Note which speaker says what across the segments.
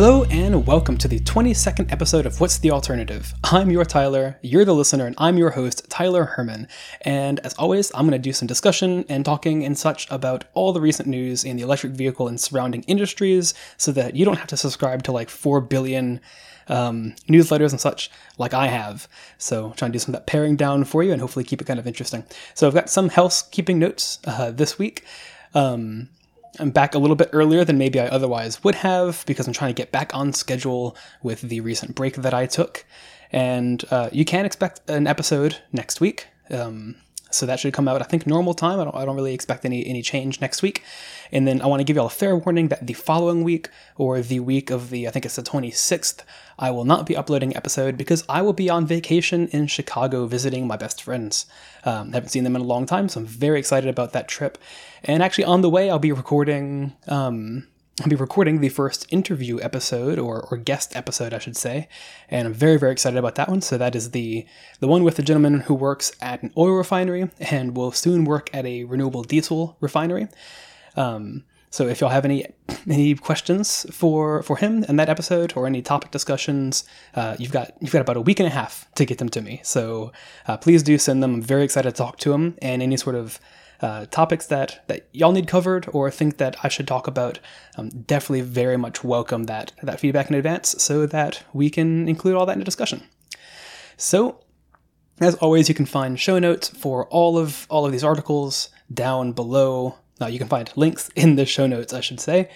Speaker 1: Hello and welcome to the 22nd episode of What's the Alternative? I'm your Tyler, you're the listener, and I'm your host, Tyler Herman. And as always, I'm going to do some discussion and talking and such about all the recent news in the electric vehicle and surrounding industries so that you don't have to subscribe to like 4 billion um, newsletters and such like I have. So trying to do some of that paring down for you and hopefully keep it kind of interesting. So I've got some housekeeping notes uh, this week. Um, I'm back a little bit earlier than maybe I otherwise would have because I'm trying to get back on schedule with the recent break that I took. And uh, you can expect an episode next week. Um, so that should come out, I think, normal time. I don't, I don't really expect any, any change next week. And then I want to give you all a fair warning that the following week, or the week of the, I think it's the 26th, I will not be uploading episode because I will be on vacation in Chicago visiting my best friends. Um, haven't seen them in a long time, so I'm very excited about that trip. And actually, on the way, I'll be recording. Um, I'll be recording the first interview episode, or, or guest episode, I should say, and I'm very, very excited about that one. So that is the the one with the gentleman who works at an oil refinery and will soon work at a renewable diesel refinery. Um, so if y'all have any any questions for for him in that episode or any topic discussions, uh, you've got you've got about a week and a half to get them to me. So uh, please do send them. I'm very excited to talk to him and any sort of uh, topics that, that y'all need covered or think that I should talk about, um, definitely very much welcome that, that feedback in advance so that we can include all that in the discussion. So, as always, you can find show notes for all of all of these articles down below. Now you can find links in the show notes, I should say.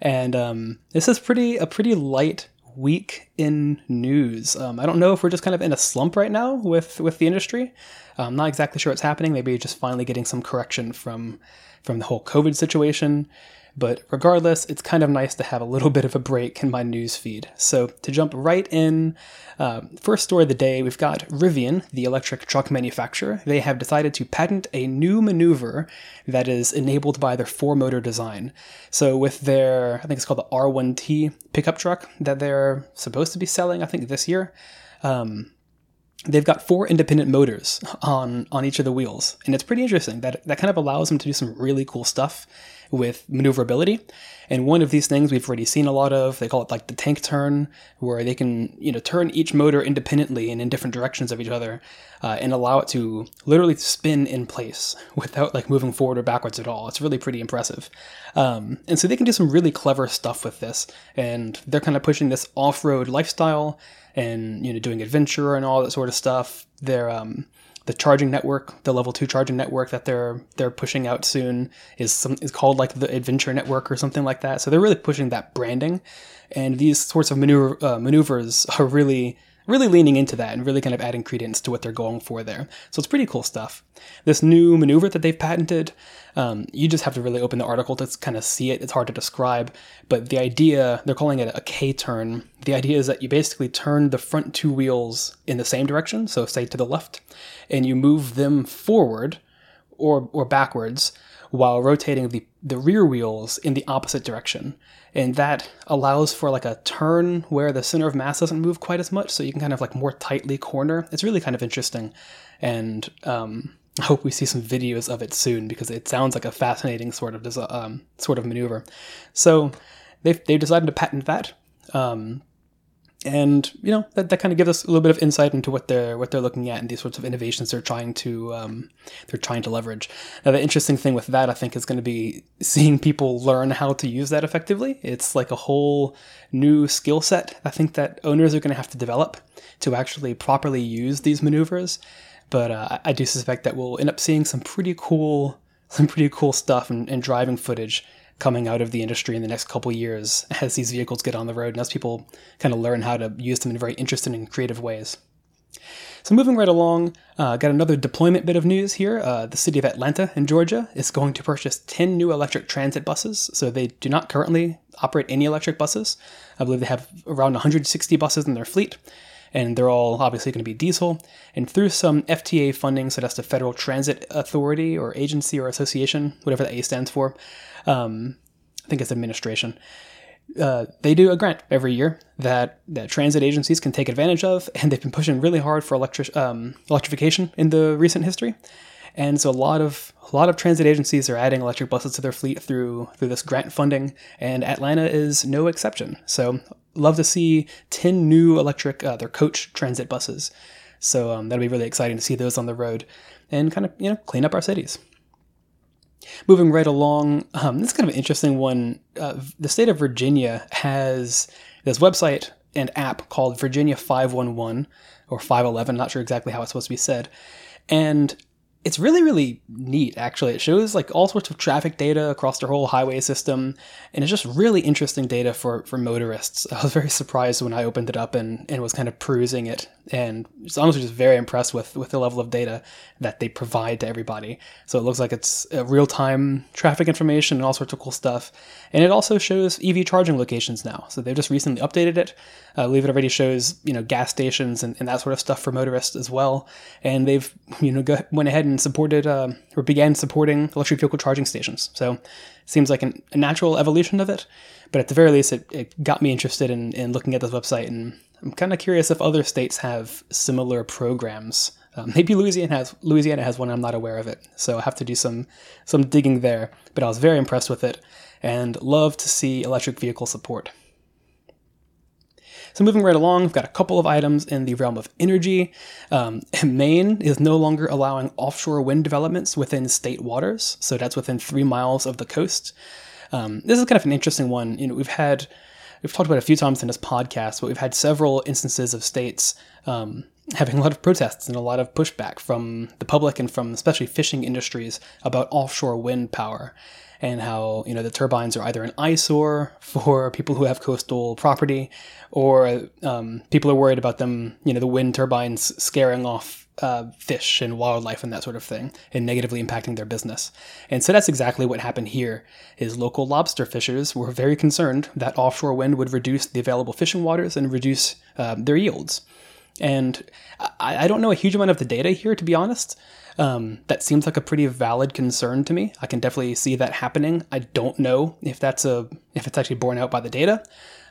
Speaker 1: And um, this is pretty a pretty light week in news. Um, I don't know if we're just kind of in a slump right now with with the industry. I'm not exactly sure what's happening. Maybe just finally getting some correction from from the whole COVID situation. But regardless, it's kind of nice to have a little bit of a break in my news feed. So to jump right in, uh, first story of the day, we've got Rivian, the electric truck manufacturer. They have decided to patent a new maneuver that is enabled by their four-motor design. So with their, I think it's called the R1T pickup truck that they're supposed to be selling, I think this year. Um, they've got four independent motors on on each of the wheels and it's pretty interesting that that kind of allows them to do some really cool stuff with maneuverability. And one of these things we've already seen a lot of they call it like the tank turn where they can you know turn each motor independently and in different directions of each other uh, and allow it to literally spin in place without like moving forward or backwards at all. It's really pretty impressive. Um, and so they can do some really clever stuff with this and they're kind of pushing this off-road lifestyle and you know doing adventure and all that sort of stuff. They're um, the charging network, the level two charging network that they're they're pushing out soon is some is called like the Adventure Network or something like that. So they're really pushing that branding, and these sorts of maneuver uh, maneuvers are really really leaning into that and really kind of adding credence to what they're going for there. So it's pretty cool stuff. This new maneuver that they've patented, um, you just have to really open the article to kind of see it. It's hard to describe, but the idea, they're calling it a K turn. The idea is that you basically turn the front two wheels in the same direction, so say to the left, and you move them forward or, or backwards while rotating the, the rear wheels in the opposite direction. And that allows for like a turn where the center of mass doesn't move quite as much so you can kind of like more tightly corner. It's really kind of interesting. And um, i hope we see some videos of it soon because it sounds like a fascinating sort of um, sort of maneuver. So they've, they've decided to patent that. Um, and you know that, that kind of gives us a little bit of insight into what they're what they're looking at and these sorts of innovations they're trying to um, they're trying to leverage. Now the interesting thing with that I think is going to be seeing people learn how to use that effectively. It's like a whole new skill set I think that owners are going to have to develop to actually properly use these maneuvers. But uh, I do suspect that we'll end up seeing some pretty cool some pretty cool stuff and, and driving footage coming out of the industry in the next couple years as these vehicles get on the road and as people kind of learn how to use them in very interesting and creative ways. So moving right along, uh, got another deployment bit of news here. Uh, the city of Atlanta in Georgia is going to purchase 10 new electric transit buses. So they do not currently operate any electric buses. I believe they have around 160 buses in their fleet, and they're all obviously going to be diesel. And through some FTA funding, so that's the Federal Transit Authority or agency or association, whatever the A stands for, um, I think it's administration. Uh, they do a grant every year that, that transit agencies can take advantage of, and they've been pushing really hard for electric, um, electrification in the recent history. And so a lot of a lot of transit agencies are adding electric buses to their fleet through through this grant funding, and Atlanta is no exception. So love to see 10 new electric, uh, their coach transit buses. So um, that'll be really exciting to see those on the road and kind of, you know, clean up our cities. Moving right along, um, this is kind of an interesting one. Uh, the state of Virginia has this website and app called Virginia 511 or 511, not sure exactly how it's supposed to be said. And it's really really neat actually. It shows like all sorts of traffic data across their whole highway system and it's just really interesting data for for motorists. I was very surprised when i opened it up and, and was kind of perusing it and was honestly just very impressed with with the level of data that they provide to everybody. So it looks like it's real-time traffic information and all sorts of cool stuff and it also shows ev charging locations now. So they've just recently updated it. Uh, I believe it already shows you know gas stations and, and that sort of stuff for motorists as well and they've you know go, went ahead and and supported uh, or began supporting electric vehicle charging stations. So seems like an, a natural evolution of it. But at the very least, it, it got me interested in, in looking at this website, and I'm kind of curious if other states have similar programs. Um, maybe Louisiana has Louisiana has one. I'm not aware of it, so I have to do some some digging there. But I was very impressed with it, and love to see electric vehicle support. So moving right along, we've got a couple of items in the realm of energy. Um, Maine is no longer allowing offshore wind developments within state waters, so that's within three miles of the coast. Um, this is kind of an interesting one. You know, we've had we've talked about it a few times in this podcast, but we've had several instances of states um, having a lot of protests and a lot of pushback from the public and from especially fishing industries about offshore wind power and how you know the turbines are either an eyesore for people who have coastal property, or um, people are worried about them, you know, the wind turbines scaring off uh, fish and wildlife and that sort of thing, and negatively impacting their business. And so that's exactly what happened here. Is local lobster fishers were very concerned that offshore wind would reduce the available fishing waters and reduce uh, their yields. And I, I, don't know a huge amount of the data here, to be honest. Um, that seems like a pretty valid concern to me. I can definitely see that happening. I don't know if that's a if it's actually borne out by the data.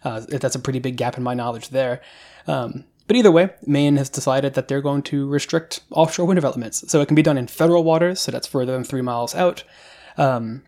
Speaker 1: Uh, that's a pretty big gap in my knowledge there. Um, but either way, Maine has decided that they're going to restrict offshore wind developments. So it can be done in federal waters, so that's further than three miles out. Um,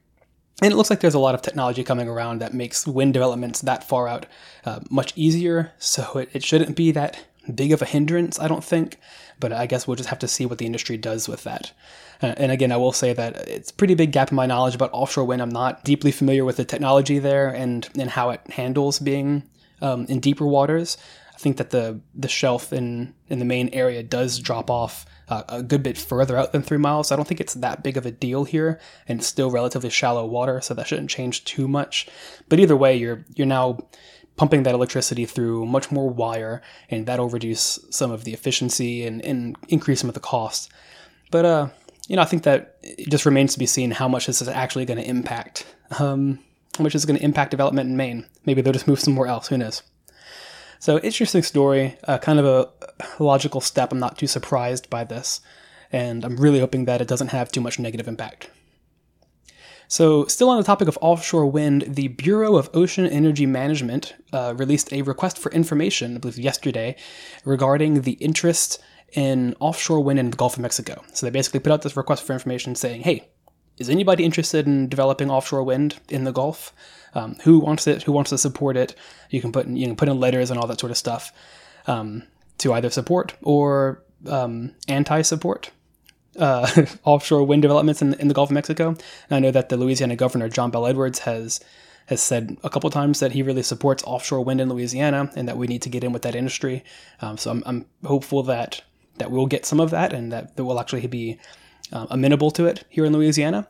Speaker 1: and it looks like there's a lot of technology coming around that makes wind developments that far out uh, much easier. So it, it shouldn't be that big of a hindrance, I don't think. But I guess we'll just have to see what the industry does with that. Uh, and again, I will say that it's a pretty big gap in my knowledge about offshore wind. I'm not deeply familiar with the technology there and, and how it handles being um, in deeper waters. I think that the the shelf in in the Maine area does drop off uh, a good bit further out than three miles. So I don't think it's that big of a deal here, and still relatively shallow water, so that shouldn't change too much. But either way, you're you're now pumping that electricity through much more wire, and that'll reduce some of the efficiency and, and increase some of the cost. But uh, you know, I think that it just remains to be seen how much this is actually going to impact. Um, how much is going to impact development in Maine? Maybe they'll just move somewhere else. Who knows? So interesting story, uh, kind of a logical step. I'm not too surprised by this, and I'm really hoping that it doesn't have too much negative impact. So, still on the topic of offshore wind, the Bureau of Ocean Energy Management uh, released a request for information, I believe yesterday, regarding the interest in offshore wind in the Gulf of Mexico. So, they basically put out this request for information saying, hey, is anybody interested in developing offshore wind in the Gulf? Um, who wants it? Who wants to support it? You can put in, you can put in letters and all that sort of stuff um, to either support or um, anti-support uh, offshore wind developments in, in the Gulf of Mexico. And I know that the Louisiana governor, John Bell Edwards, has has said a couple times that he really supports offshore wind in Louisiana and that we need to get in with that industry. Um, so I'm, I'm, hopeful that that we'll get some of that and that, that we'll actually be uh, amenable to it here in Louisiana.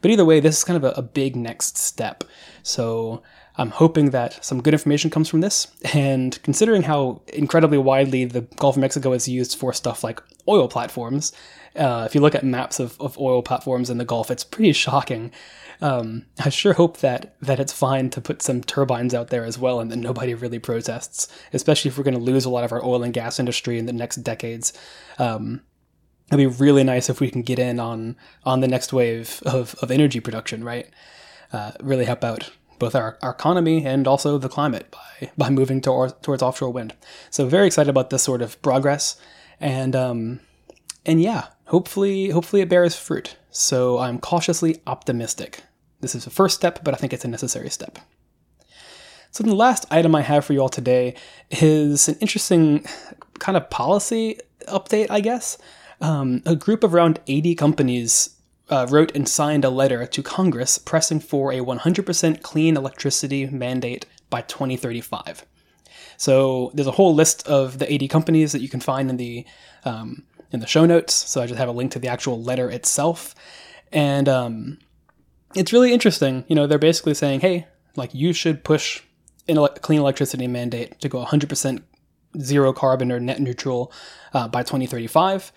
Speaker 1: But either way, this is kind of a, a big next step. So I'm hoping that some good information comes from this. And considering how incredibly widely the Gulf of Mexico is used for stuff like oil platforms, uh, if you look at maps of, of oil platforms in the Gulf, it's pretty shocking. Um, I sure hope that that it's fine to put some turbines out there as well, and that nobody really protests. Especially if we're going to lose a lot of our oil and gas industry in the next decades. Um, it'd be really nice if we can get in on on the next wave of, of energy production, right? Uh, really help out both our, our economy and also the climate by by moving to, towards offshore wind. So very excited about this sort of progress, and um, and yeah, hopefully hopefully it bears fruit. So I'm cautiously optimistic. This is the first step, but I think it's a necessary step. So, the last item I have for you all today is an interesting kind of policy update, I guess. Um, a group of around 80 companies uh, wrote and signed a letter to Congress pressing for a 100% clean electricity mandate by 2035. So there's a whole list of the 80 companies that you can find in the um, in the show notes. So I just have a link to the actual letter itself, and um, it's really interesting. You know, they're basically saying, hey, like you should push in a clean electricity mandate to go 100% zero carbon or net neutral uh, by 2035.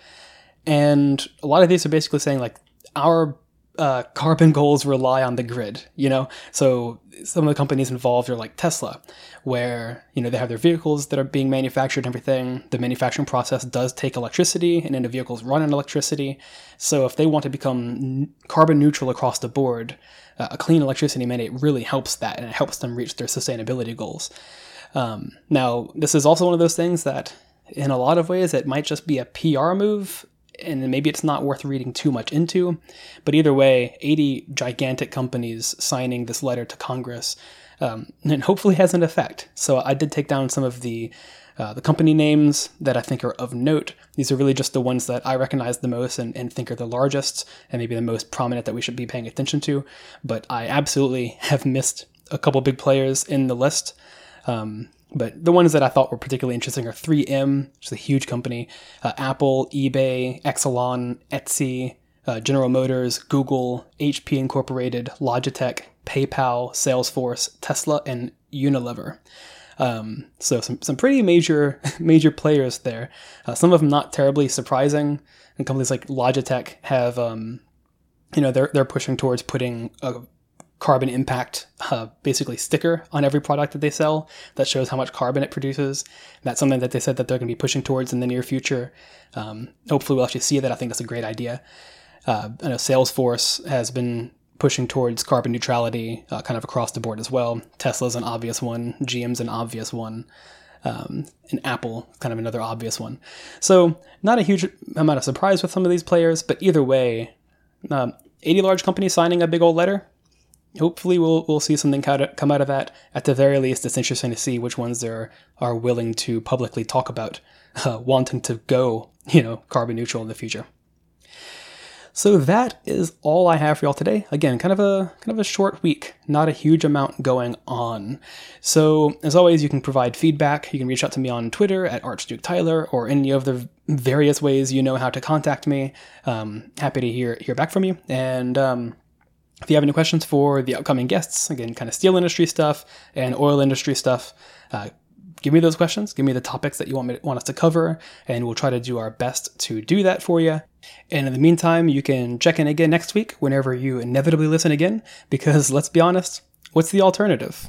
Speaker 1: And a lot of these are basically saying like our uh, carbon goals rely on the grid, you know? So some of the companies involved are like Tesla, where, you know, they have their vehicles that are being manufactured and everything. The manufacturing process does take electricity and then the vehicles run on electricity. So if they want to become carbon neutral across the board, uh, a clean electricity mandate really helps that and it helps them reach their sustainability goals. Um, now, this is also one of those things that in a lot of ways it might just be a PR move and maybe it's not worth reading too much into. But either way, 80 gigantic companies signing this letter to Congress, um, and hopefully has an effect. So I did take down some of the uh, the company names that I think are of note. These are really just the ones that I recognize the most and, and think are the largest and maybe the most prominent that we should be paying attention to. But I absolutely have missed a couple big players in the list. Um, but the ones that I thought were particularly interesting are 3M, which is a huge company, uh, Apple, eBay, Exelon, Etsy, uh, General Motors, Google, HP Incorporated, Logitech, PayPal, Salesforce, Tesla, and Unilever. Um, so some, some pretty major major players there. Uh, some of them not terribly surprising. And companies like Logitech have, um, you know, they're they're pushing towards putting a carbon impact uh, basically sticker on every product that they sell that shows how much carbon it produces. That's something that they said that they're going to be pushing towards in the near future. Um, hopefully, we'll actually see that. I think that's a great idea. Uh, I know Salesforce has been pushing towards carbon neutrality uh, kind of across the board as well. Tesla's an obvious one, GM's an obvious one. Um, and Apple, kind of another obvious one. So, not a huge amount of surprise with some of these players, but either way, um, 80 large companies signing a big old letter, hopefully we'll we'll see something come out of that. At the very least, it's interesting to see which ones there are willing to publicly talk about uh, wanting to go, you know, carbon neutral in the future. So that is all I have for y'all today. Again, kind of a kind of a short week, not a huge amount going on. So as always, you can provide feedback. You can reach out to me on Twitter at Archduke Tyler or any of the various ways you know how to contact me. Um, happy to hear hear back from you. And um, if you have any questions for the upcoming guests, again, kind of steel industry stuff and oil industry stuff, uh, give me those questions. Give me the topics that you want me to, want us to cover, and we'll try to do our best to do that for you. And in the meantime, you can check in again next week whenever you inevitably listen again, because let's be honest, what's the alternative?